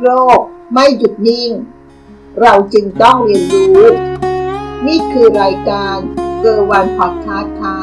โรคไม่หยุดนิ่ง เราจึงต้องเรียนรู้ นี่คือรายการเกอร์วันพอดคาสต์ค่ะ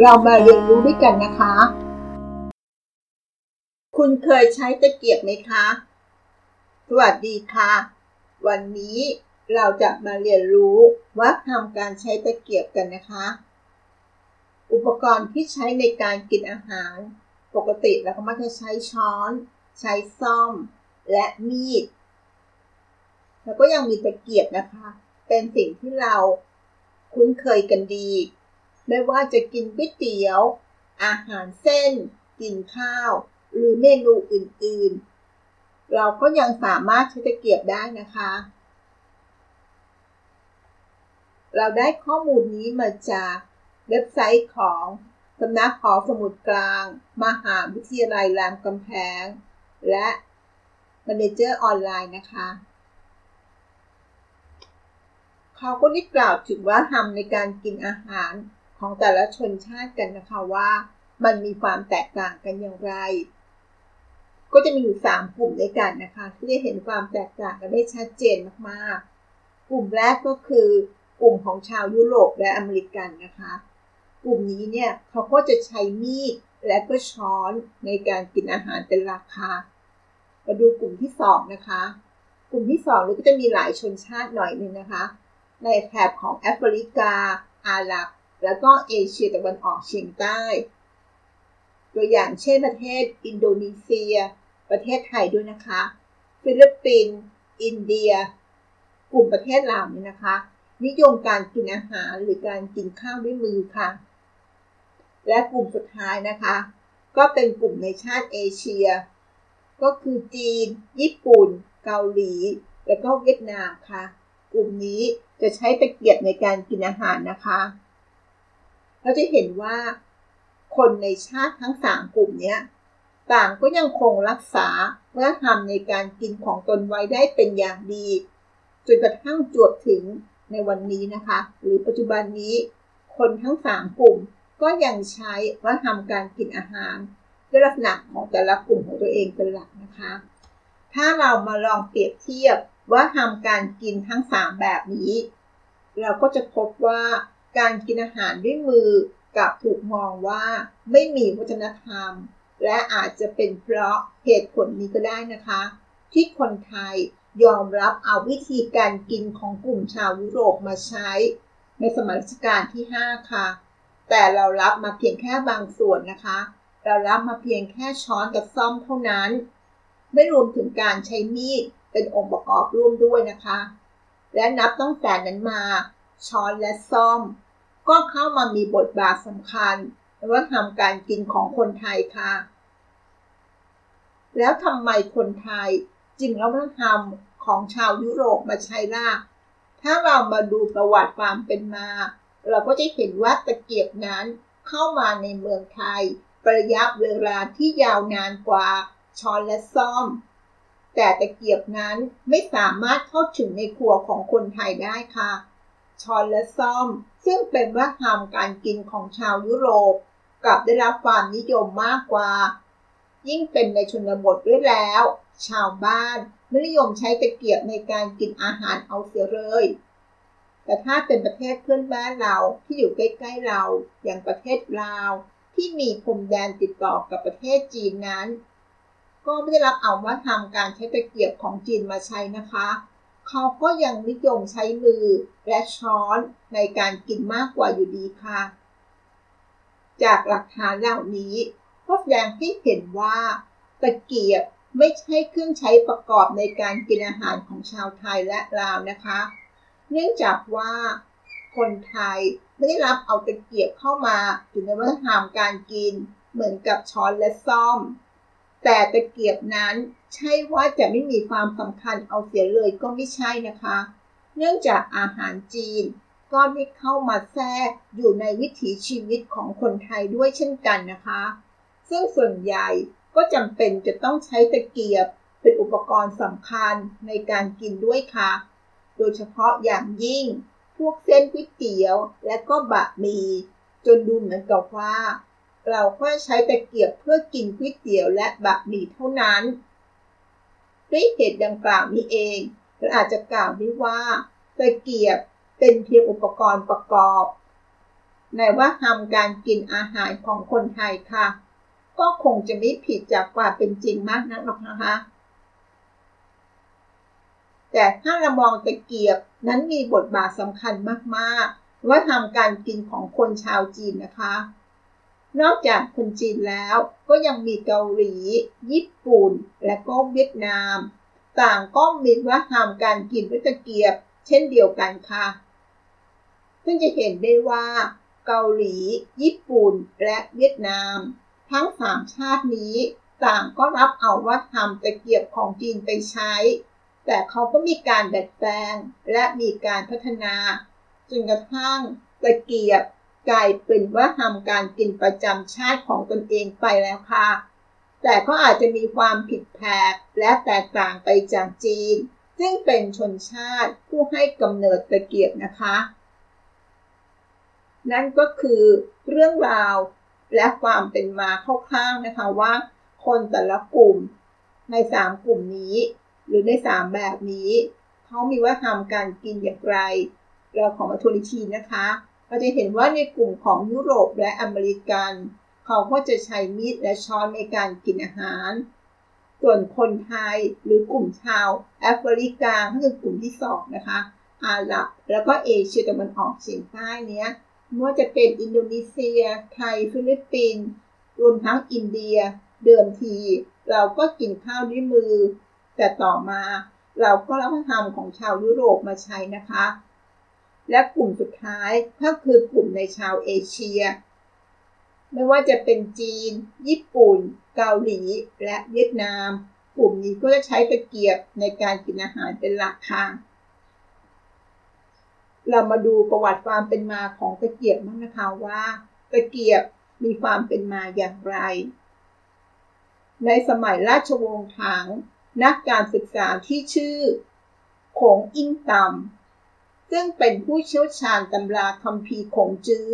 เรามาเรียนรู้ด้วยกันนะคะ คุณเคยใช้ตะเกียบไหมคะ สวัสดีค่ะ วันนี้เราจะมาเรียนรู้ว่าทำการใช้ตะเกียบกันนะคะ อุปกรณ์ที่ใช้ในการกินอาหาร ปกติเราก็มักจะใช้ช้อน ใช้ซ่อมและมีด แล้วก็ยังมีตะเกียบนะคะ เป็นสิ่งที่เราคุ้นเคยกันดี ไม่ว่าจะกินก๋วยเตี๋ยว อาหารเส้น กินข้าว หรือเมนูอื่นๆ เราก็ยังสามารถใช้ตะเกียบได้นะคะ เราได้ข้อมูลนี้มาจากเว็บไซต์ของสำนักหอสมุดกลาง มหาวิทยาลัยรามคำแพง และ Manager ออนไลน์นะคะเขาก็ได้กล่าวถึงว่าทำในการกินอาหารของแต่ละชนชาติกันนะคะว่ามันมีความแตกต่างกันอย่างไร ก็จะมีอยู่3กลุ่มด้วยกันนะคะที่จะเห็นความแตกต่างกันได้ชัดเจนมากๆ กลุ่มแรกก็คือกลุ่มของชาวยุโรปและอเมริกันนะคะ กลุ่มนี้เนี่ยเขาก็จะใช้มีดและก็ช้อนในการกินอาหารเป็นราคา มาดูกลุ่มที่2นะคะ กลุ่มที่2นี่ก็จะมีหลายชนชาติหน่อยนึงนะคะ ในแถบของแอฟริกา อาหรับ แล้วก็เอเชียตะวันออกเฉียงใต้ ตัวอย่างเช่นประเทศอินโดนีเซีย ประเทศไทยด้วยนะคะ ฟิลิปปินส์ อินเดีย กลุ่มประเทศเหล่านี้นะคะ นิยมการกินอาหารหรือการกินข้าวด้วยมือค่ะ และกลุ่มสุดท้ายนะคะ ก็เป็นกลุ่มในชาติเอเชีย ก็คือจีน ญี่ปุ่น เกาหลี แล้วก็เวียดนามค่ะ กลุ่มนี้จะใช้ตะเกียบในการกินอาหารนะคะ เราจะเห็นว่าคนในชาติทั้งสามกลุ่มนี้ต่างก็ยังคงรักษาวัฒนธรรมในการกินของตนไว้ได้เป็นอย่างดีจนกระทั่งจวบถึงในวันนี้นะคะ หรือปัจจุบันนี้ คนทั้งสามกลุ่มก็ยังใช้วัฒนธรรมการกินอาหาร ด้วยลักษณะของแต่ละกลุ่มของตัวเองเป็นหลักนะคะ ถ้าเรามาลองเปรียบเทียบว่าทำการกินทั้ง 3 แบบนี้ เราก็จะพบว่าการกินอาหารด้วยมือกับถูกมองว่าไม่มีวัฒนธรรม และอาจจะเป็นเพราะเหตุผลนี้ก็ได้นะคะ ที่คนไทยยอมรับเอาวิธีการกินของกลุ่มชาวยุโรปมาใช้ ในสมัยรัชกาลที่ 5 ค่ะ แต่เรารับมาเพียงแค่บางส่วนนะคะ เรารับมาเพียงแค่ช้อนกับซ่อมเท่านั้น ไม่รวมถึงการใช้มีดเป็นองค์ประกอบร่วมด้วยนะคะ และนับตั้งแต่นั้นมา ช้อนและซ่อม ก็เข้ามามีบทบาทสำคัญในวัฒนธรรมการกินของคนไทยค่ะ แล้วทำไมคนไทยจึงรับวัฒนธรรมของชาวยุโรปมาใช้ล่ะถ้าเรามาดูประวัติความเป็นมา เราก็จะเห็นว่าตะเกียบนั้นเข้ามาในเมืองไทย ระยะเวลาที่ยาวนานกว่าช้อนและซ่อม แต่ตะเกียบนั้นไม่สามารถเข้าถึงในครัวของคนไทยได้ค่ะ ช้อนและซ่อม ซึ่งเป็นวัฒนธรรมการกินของชาวยุโรปกลับได้รับความนิยมมากกว่า ยิ่งเป็นในชนบทด้วยแล้ว ชาวบ้านไม่นิยมใช้ตะเกียบในการกินอาหารเอาเสียเลยแต่ถ้าเป็นประเทศเพื่อนบ้านเราที่อยู่ใกล้ๆเราอย่างประเทศลาว ที่มีพรมแดนติดต่อกับประเทศจีนนั้น ก็ไม่ได้รับเอาวัฒนธรรมการใช้ตะเกียบของจีนมาใช้นะคะ เขาก็ยังนิยมใช้มือและช้อนในการกินมากกว่าอยู่ดีค่ะ จากหลักฐานเหล่านี้ก็แสดงให้เห็นว่า ตะเกียบไม่ใช่เครื่องใช้ประกอบในการกินอาหารของชาวไทยและลาวนะคะ เนื่องจากว่า คนไทย ไม่ได้รับเอาตะเกียบเข้ามาอยู่ในวัฒนธรรมการกิน เหมือนกับช้อนและซ่อม แต่ตะเกียบนั้นใช่ว่าจะไม่มีความสำคัญเอาเสียเลยก็ไม่ใช่นะคะ เนื่องจากอาหารจีน ก็ได้เข้ามาแทรกอยู่ในวิถีชีวิตของคนไทยด้วยเช่นกันนะคะ ซึ่งส่วนใหญ่ก็จำเป็นจะต้องใช้ตะเกียบเป็นอุปกรณ์สำคัญในการกินด้วยค่ะ โดยเฉพาะอย่างยิ่ง พวกเส้นก๋วยเตี๋ยว และก็บะหมี่จนดูเหมือนกับว่า เราก็ใช้ตะเกียบเพื่อกินก๋วยเตี๋ยวและบะหมี่เท่านั้นด้วยเหตุดังกล่าวนี้เองเราอาจจะกล่าวได้ว่าตะเกียบเป็นเพียงอุปกรณ์ประกอบ ในว่าทำการกินอาหารของคนไทยค่ะ ก็คงจะไม่ผิดจากความเป็นจริงมากนักหรอกนะคะ แต่ถ้าเรามองตะเกียบนั้นมีบทบาทสำคัญมากๆ ว่าทำการกินของคนชาวจีนนะคะ นอกจากคนจีนแล้วก็ยังมีเกาหลี ญี่ปุ่น และก็เวียดนาม ต่างก็มีว่าทำการกินด้วยตะเกียบ เช่นเดียวกันค่ะ ซึ่งจะเห็นได้ว่า เกาหลี ญี่ปุ่น และเวียดนาม ทั้งสามชาตินี้ต่างก็รับเอาวัฒนธรรมตะเกียบของจีนไปใช้ แต่เขาก็มีการดัดแปลงและมีการพัฒนาจนกระทั่งตะเกียบกลายเป็นวัฒนธรรมการกินประจำชาติของตนเองไปแล้วค่ะ แต่ก็อาจจะมีความผิดแผกและแตกต่างไปจากจีน ซึ่งเป็นชนชาติผู้ให้กำเนิดตะเกียบนะคะ นั่นก็คือเรื่องราวและความเป็นมาคร่าวๆนะคะว่า คนแต่ละกลุ่มใน 3 กลุ่มนี้ หรือใน 3 แบบนี้เขามีว่าทำการกินอย่างไร เราขอมาทวนอีกทีนะคะ เราจะเห็นว่าในกลุ่มของยุโรปและอเมริกันเขาก็จะใช้มีดและช้อนในการกินอาหาร ส่วนคนไทยหรือกลุ่มชาวแอฟริกาก็คือกลุ่มที่สองนะคะ อาหรับแล้วก็เอเชียตะวันออกเฉียงใต้เนี้ยไม่ว่าจะเป็นอินโดนีเซีย ไทย ฟิลิปปินส์รวมทั้งอินเดีย เดิมที เราก็กินข้าวด้วยมือ แต่ต่อมาเราก็รับวัฒนธรรมของชาวยุโรปมาใช้นะคะ และกลุ่มสุดท้ายก็คือกลุ่มในชาวเอเชีย ไม่ว่าจะเป็นจีน ญี่ปุ่น เกาหลี และเวียดนาม กลุ่มนี้ก็จะใช้ตะเกียบในการกินอาหารเป็นหลักค่ะเรามาดูประวัติความเป็นมาของตะเกียบบ้างนะคะว่าตะเกียบมีความเป็นมาอย่างไร ในสมัยราชวงศ์ถัง นักการศึกษาที่ชื่อ ขงอิงตำซึ่งเป็นผู้เชี่ยวชาญตำราคัมภีร์ขงจื้อ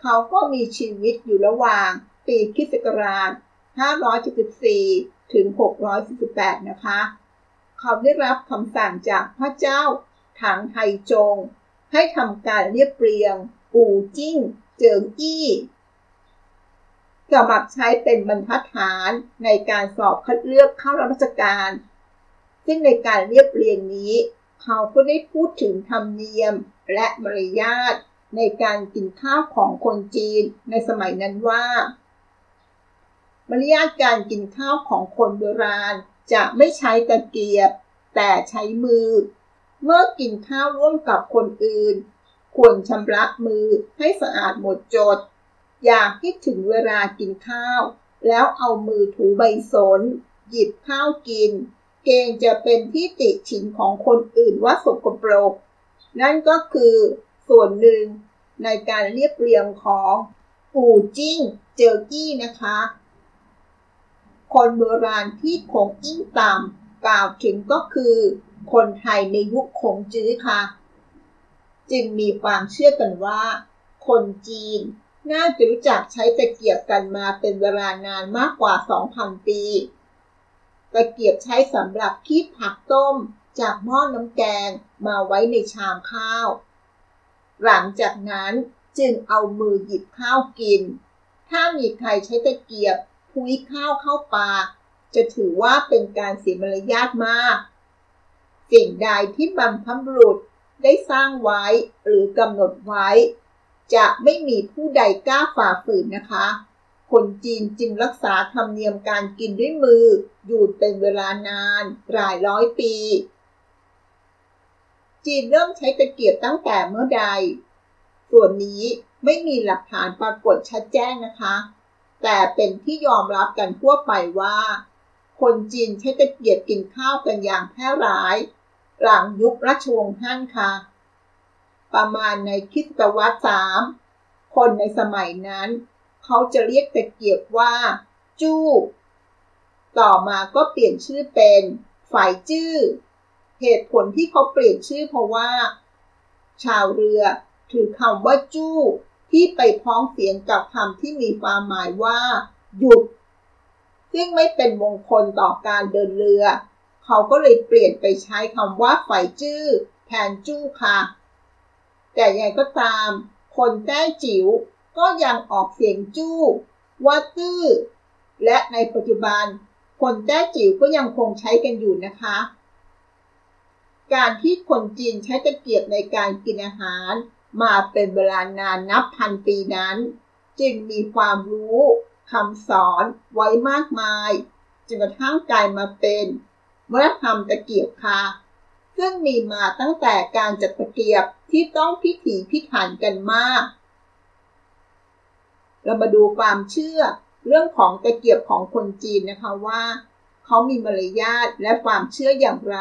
เขาก็มีชีวิตอยู่ระหว่างปีคิศกราช 574 ถึง 648 นะคะ เขาได้รับคำสั่งจากพระเจ้าถังไทจง ให้ทำการเรียบเรียงปูจิ้ง เจิงอี้ สมัครใช้เป็นบรรทัดฐานในการสอบคัดเลือกเข้ารับราชการ ซึ่งในการเรียบเรียงนี้ เขาก็ได้พูดถึงธรรมเนียมและมารยาทในการกินข้าวของคนจีนในสมัยนั้นว่า มารยาทการกินข้าวของคนโบราณจะไม่ใช้ตะเกียบ แต่ใช้มือ เมื่อกินข้าวร่วมกับคนอื่น ควรชำระมือให้สะอาดหมดจด อย่าคิดถึงเวลากินข้าว แล้วเอามือถูใบสน หยิบข้าวกิน เกงจะเป็นที่ติฉินของคนอื่นว่าสกปรก นั่นก็คือส่วนหนึ่งในการเรียบเรียงของปู่จิ้งเจอกี้นะคะ คนโบราณที่คงอิ้งตามกล่าวถึงก็คือ คนไทยในยุคคงจื้อค่ะ จึงมีความเชื่อกันว่า คนจีน น่าจะรู้จักใช้ตะเกียบกันมาเป็นเวลานานมากกว่า 2,000 ปี ตะเกียบใช้สำหรับคีบผักต้มจากหม้อนน้ำแกงมาไว้ในชามข้าว หลังจากนั้นจึงเอามือหยิบข้าวกิน ถ้ามีใครใช้ตะเกียบพุ้ยข้าวเข้าปาก จะถือว่าเป็นการเสียมารยาทมาก สิ่งใดที่บรรพบุรุษได้สร้างไว้หรือกำหนดไว้ จะไม่มีผู้ใดกล้าฝ่าฝืนนะคะ คนจีนจึงรักษาธรรมเนียมการกินด้วยมือ อยู่เป็นเวลานานหลายร้อยปี จีนเริ่มใช้ตะเกียบตั้งแต่เมื่อใด ส่วนนี้ไม่มีหลักฐานปรากฏชัดแจ้งนะคะ แต่เป็นที่ยอมรับกันทั่วไปว่า คนจีนใช้ตะเกียบกินข้าวกันอย่างแพร่หลาย หลังยุคราชวงศ์ฮั่นค่ะ ประมาณในคริสตวรรษสามคนในสมัยนั้น เขาจะเรียกตะเกียบว่า จู้ ต่อมาก็เปลี่ยนชื่อเป็นฝ่ายจื้อ เหตุผลที่เขาเปลี่ยนชื่อเพราะว่า ชาวเรือถือคำว่าจู้ที่ไปพ้องเสียงกับคำที่มีความหมายว่า หยุด ซึ่งไม่เป็นมงคลต่อการเดินเรือ เขาก็เลยเปลี่ยนไปใช้คำว่าไฟจื้อ แทนจู้ค่ะ แต่ยังไงก็ตาม คนแต้จิ๋วก็ยังออกเสียงจู้ ว่าตื้อ และในปัจจุบัน คนแต้จิ๋วก็ยังคงใช้กันอยู่นะคะ การที่คนจีนใช้ตะเกียบในการกินอาหาร มาเป็นเวลานานนับพันปีนั้น จึงมีความรู้คำสอนไว้มากมายจนกระทั่งกลายมาเป็นวัฒนธรรมตะเกียบค่ะ ซึ่งมีมาตั้งแต่การจัดตะเกียบที่ต้องพิถีพิถันกันมาก เรามาดูความเชื่อเรื่องของตะเกียบของคนจีนนะคะว่า เขามีมารยาทและความเชื่ออย่างไร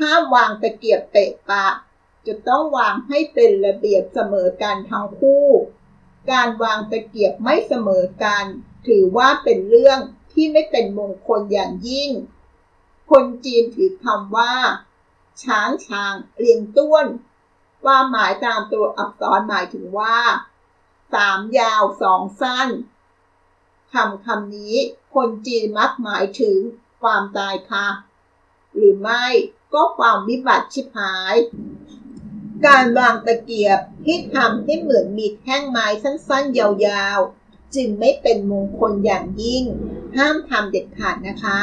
ห้ามวางตะเกียบเตะปะ จะต้องวางให้เป็นระเบียบเสมอกันทั้งคู่ การวางตะเกียบไม่เสมอกัน ถือว่าเป็นเรื่องที่ไม่เป็นมงคลอย่างยิ่ง คนจีนถือคำว่า ช้างช้างเรียงต้วน ความหมายตามตัวอักษรหมายถึงว่าสามยาวสองสั้นคำคำนี้คนจีนมักหมายถึงความตายค่ะ หรือไม่ก็ความวิบัติชิบหาย การวางตะเกียบที่ทำให้เหมือนมีแท่งไม้สั้นๆ ยาวๆ จึงไม่เป็นมงคลอย่างยิ่ง ห้ามทำเด็ดขาดนะคะ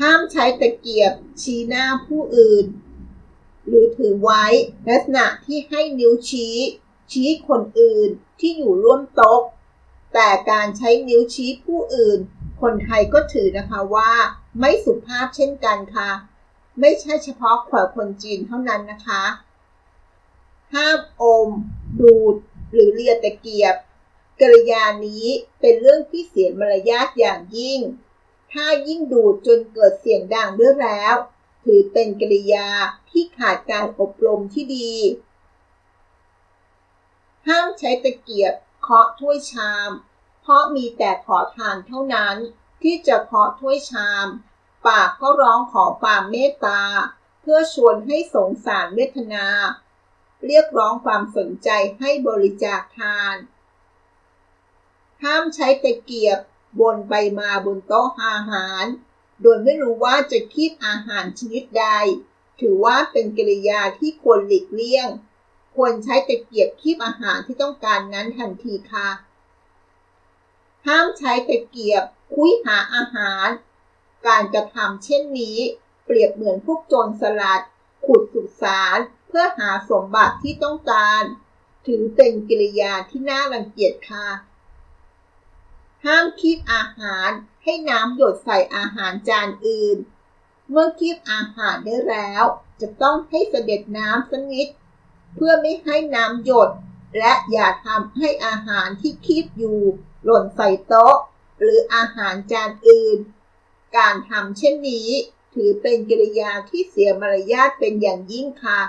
ห้ามใช้ตะเกียบชี้หน้าผู้อื่น หรือถือไว้ลักษณะที่ให้นิ้วชี้ ชี้คนอื่นที่อยู่ร่วมโต๊ะ แต่การใช้นิ้วชี้ผู้อื่น คนไทยก็ถือนะคะว่า ไม่สุภาพเช่นกันค่ะ ไม่ใช่เฉพาะขวคนจีนเท่านั้นนะคะ ห้ามอม ดูด หรือเลียตะเกียบกริยานี้เป็นเรื่องที่เสียมารยาทอย่างยิ่ง ถ้ายิ่งดูดจนเกิดเสียงดังด้วยแล้ว ถือเป็นกริยาที่ขาดการอบรมที่ดี ห้ามใช้ตะเกียบเคาะถ้วยชาม เพราะมีแต่ขอทานเท่านั้นที่จะเคาะถ้วยชาม ปากก็ร้องขอความเมตตา เพื่อชวนให้สงสารเวทนา เรียกร้องความสนใจให้บริจาคทาน ห้ามใช้ตะเกียบ บนใบมาบนโต๊ะอาหาร โดยไม่รู้ว่าจะคีบอาหารชนิดใด ถือว่าเป็นกิริยาที่ควรหลีกเลี่ยง ควรใช้ตะเกียบคีบอาหารที่ต้องการนั้นทันทีค่ะ ห้ามใช้ตะเกียบคุยหาอาหาร การกระทำเช่นนี้เปรียบเหมือนพวกโจรสลัด ขุดสุสานเพื่อหาสมบัติที่ต้องการ ถือเป็นกิริยาที่น่ารังเกียจค่ะ ห้ามคีบอาหารให้น้ำหยดใส่อาหารจานอื่น เมื่อคีบอาหารได้แล้ว จะต้องให้เสด็จน้ำสักนิด เพื่อไม่ให้น้ำหยด และอย่าทำให้อาหารที่คีบอยู่ หล่นใส่โต๊ะ หรืออาหารจานอื่น การทำเช่นนี้ถือเป็นกิริยาที่เสียมารยาทเป็นอย่างยิ่งค่ะ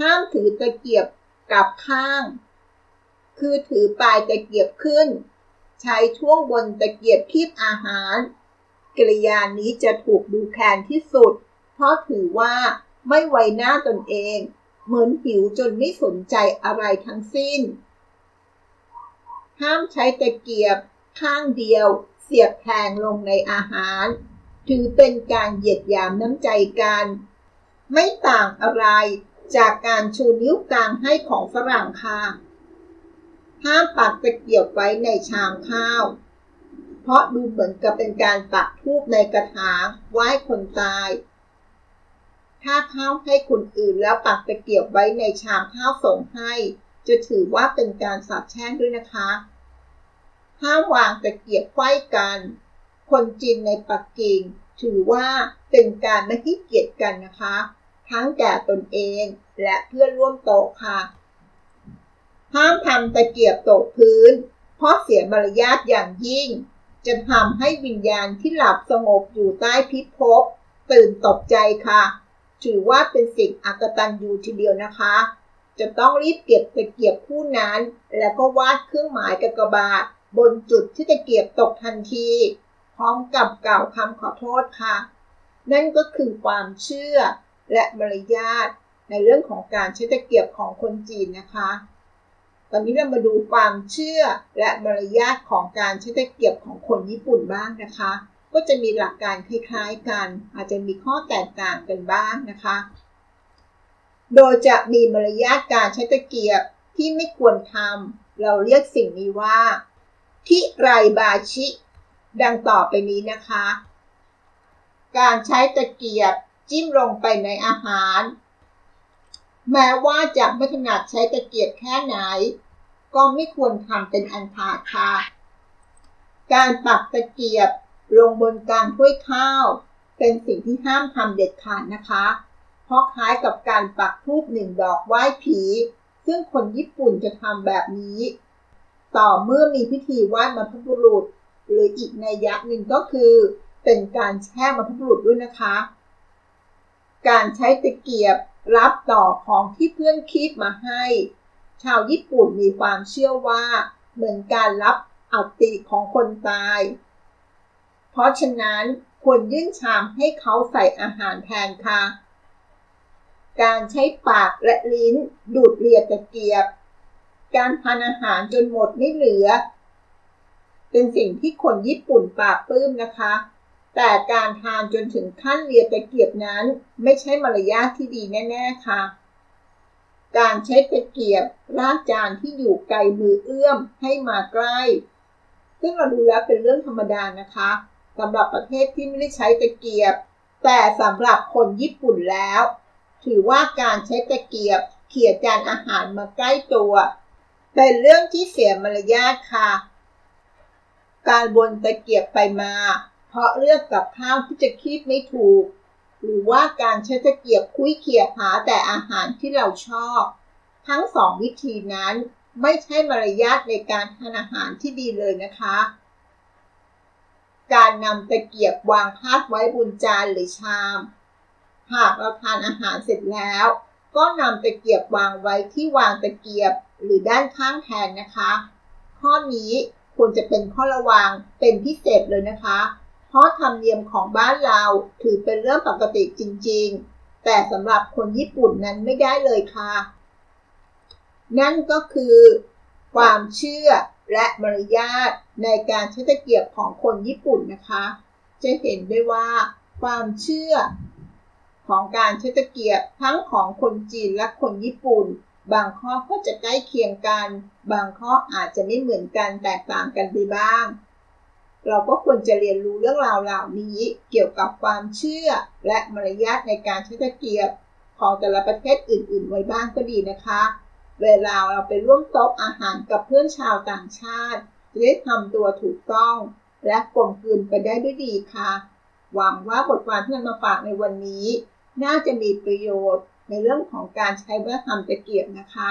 ห้ามถือตะเกียบกับข้าง คือถือปลายตะเกียบขึ้น ใช้ช่วงบนตะเกียบคีบอาหาร กริยานี้จะถูกดูแคลนที่สุด เพราะถือว่าไม่ไว้หน้าตนเอง เหมือนหิวจนไม่สนใจอะไรทั้งสิ้น ห้ามใช้ตะเกียบ ข้างเดียว เสียบแทงลงในอาหาร ถือเป็นการเหยียดหยามน้ำใจกัน ไม่ต่างอะไรจากการชูนิ้วกลางให้ของฝรั่งค่ะ ห้ามปักตะเกียบไว้ในชามข้าว เพราะดูเหมือนกับเป็นการปักทูบในกระถางไหว้คนตาย ถ้าข้าวให้คนอื่นแล้วปักตะเกียบไว้ในชามข้าวส่งให้ จะถือว่าเป็นการสาบแช่งด้วยนะคะ ห้ามวางตะเกียบไขว้กัน คนจีนในปักกิ่งถือว่าเป็นการไม่ให้เกียรติกันนะคะ ทั้งแก่ตนเองและเพื่อนร่วมโต๊ะค่ะ ห้ามทำตะเกียบตกพื้น เพราะเสียมารยาทอย่างยิ่ง จะทำให้วิญญาณที่หลับสงบอยู่ใต้พิภพตื่นตกใจค่ะ ถือว่าเป็นสิ่งอักตันอยู่ทีเดียวนะคะ จะต้องรีบเก็บตะเกียบผู้นั้น แล้วก็วาดเครื่องหมายกากบาทบนจุดที่ตะเกียบตกทันที พร้อมกับกล่าวคำขอโทษค่ะ นั่นก็คือความเชื่อและมารยาทในเรื่องของการใช้ตะเกียบของคนจีนนะคะ ตอนนี้เรามาดูความเชื่อและมารยาทของการใช้ตะเกียบของคนญี่ปุ่นบ้างนะคะ ก็จะมีหลักการคล้ายๆกัน อาจจะมีข้อแตกต่างกันบ้างนะคะ โดยจะมีมารยาทการใช้ตะเกียบที่ไม่ควรทำเราเรียกสิ่งนี้ว่า ทิไรบาชิ ดังต่อไปนี้นะคะ การใช้ตะเกียบจิ้มลงไปในอาหาร แม้ว่าจะไม่ถนัดใช้ตะเกียบแค่ไหน ก็ไม่ควรทำเป็นอันขาดค่ะ การปักตะเกียบลงบนกลางถ้วยข้าว เป็นสิ่งที่ห้ามทำเด็ดขาดนะคะ เพราะคล้ายกับการปักทูบหนึ่งดอกไหว้ผี ซึ่งคนญี่ปุ่นจะทำแบบนี้ ต่อเมื่อมีพิธีไหว้บรรพบุรุษ หรืออีกในยักษ์หนึ่งก็คือ เป็นการแช่บรรพบุรุษด้วยนะคะ การใช้ตะเกียบ รับต่อของที่เพื่อนคีบมาให้ ชาวญี่ปุ่นมีความเชื่อว่า เหมือนการรับอัติของคนตาย เพราะฉะนั้นควรยื่นชามให้เขาใส่อาหารแทนค่ะ การใช้ปากและลิ้นดูดเลียตะเกียบ การทานอาหารจนหมดไม่เหลือ เป็นสิ่งที่คนญี่ปุ่นปราบปลื้มนะคะ แต่การทานจนถึงขั้นเลียตะเกียบนั้น ไม่ใช่มารยาทที่ดีแน่ ๆ ค่ะ การใช้ตะเกียบลากจานที่อยู่ไกลมือเอื้อมให้มาใกล้ ซึ่งเราดูแล้วเป็นเรื่องธรรมดานะคะสำหรับประเทศที่ไม่ได้ใช้ตะเกียบ แต่สำหรับคนญี่ปุ่นแล้ว ถือว่าการใช้ตะเกียบเขี่ยจานอาหารมาใกล้ตัว เป็นเรื่องที่เสียมารยาทค่ะ การบนตะเกียบไปมา ราะเลือกกับข้าวที่จะคีบไม่ถูก หรือว่าการใช้ตะเกียบคุยเขี่ยหาแต่อาหารที่เราชอบ ทั้งสองวิธีนั้นไม่ใช่มารยาทในการทานอาหารที่ดีเลยนะคะ การนำตะเกียบวางพาดไว้บนจานหรือชาม หากเราทานอาหารเสร็จแล้ว ก็นำตะเกียบวางไว้ที่วางตะเกียบหรือด้านข้างแทนนะคะ ข้อนี้ควรจะเป็นข้อระวังเป็นพิเศษเลยนะคะ ราะธรรมเนียมของบ้านเราถือเป็นเรื่องปกติจริง ๆ แต่สำหรับคนญี่ปุ่นนั้นไม่ได้เลยค่ะ นั่นก็คือ ความเชื่อและมารยาทในการใช้ตะเกียบของคนญี่ปุ่นนะคะ จะเห็นได้ว่า ความเชื่อ ของการใช้ตะเกียบทั้งของคนจีนและคนญี่ปุ่น บางข้อก็จะใกล้เคียงกัน บางข้ออาจจะไม่เหมือนกันแตกต่างกันไปบ้าง เราก็ควรจะเรียนรู้เรื่องราวเหล่านี้เกี่ยวกับความเชื่อ และมารยาทในการใช้ตะเกียบของแต่ละประเทศอื่น ๆ ไว้บ้างก็ดีนะคะ เวลาเราไปร่วมโต๊ะอาหารกับเพื่อนชาวต่างชาติจะได้ทำตัวถูกต้อง และกลมกลืนไปได้ด้วยดีค่ะ หวังว่าบทความที่นำมาฝากในวันนี้ น่าจะมีประโยชน์ในเรื่องของการใช้วัฒนธรรมตะเกียบนะคะ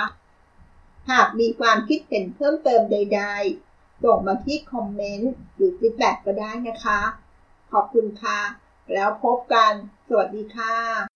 หากมีความคิดเห็นเพิ่มเติมใด ๆ ส่งมาที่ comment หรือ feedback ก็ได้นะคะ ขอบคุณค่ะ แล้วพบกัน สวัสดีค่ะ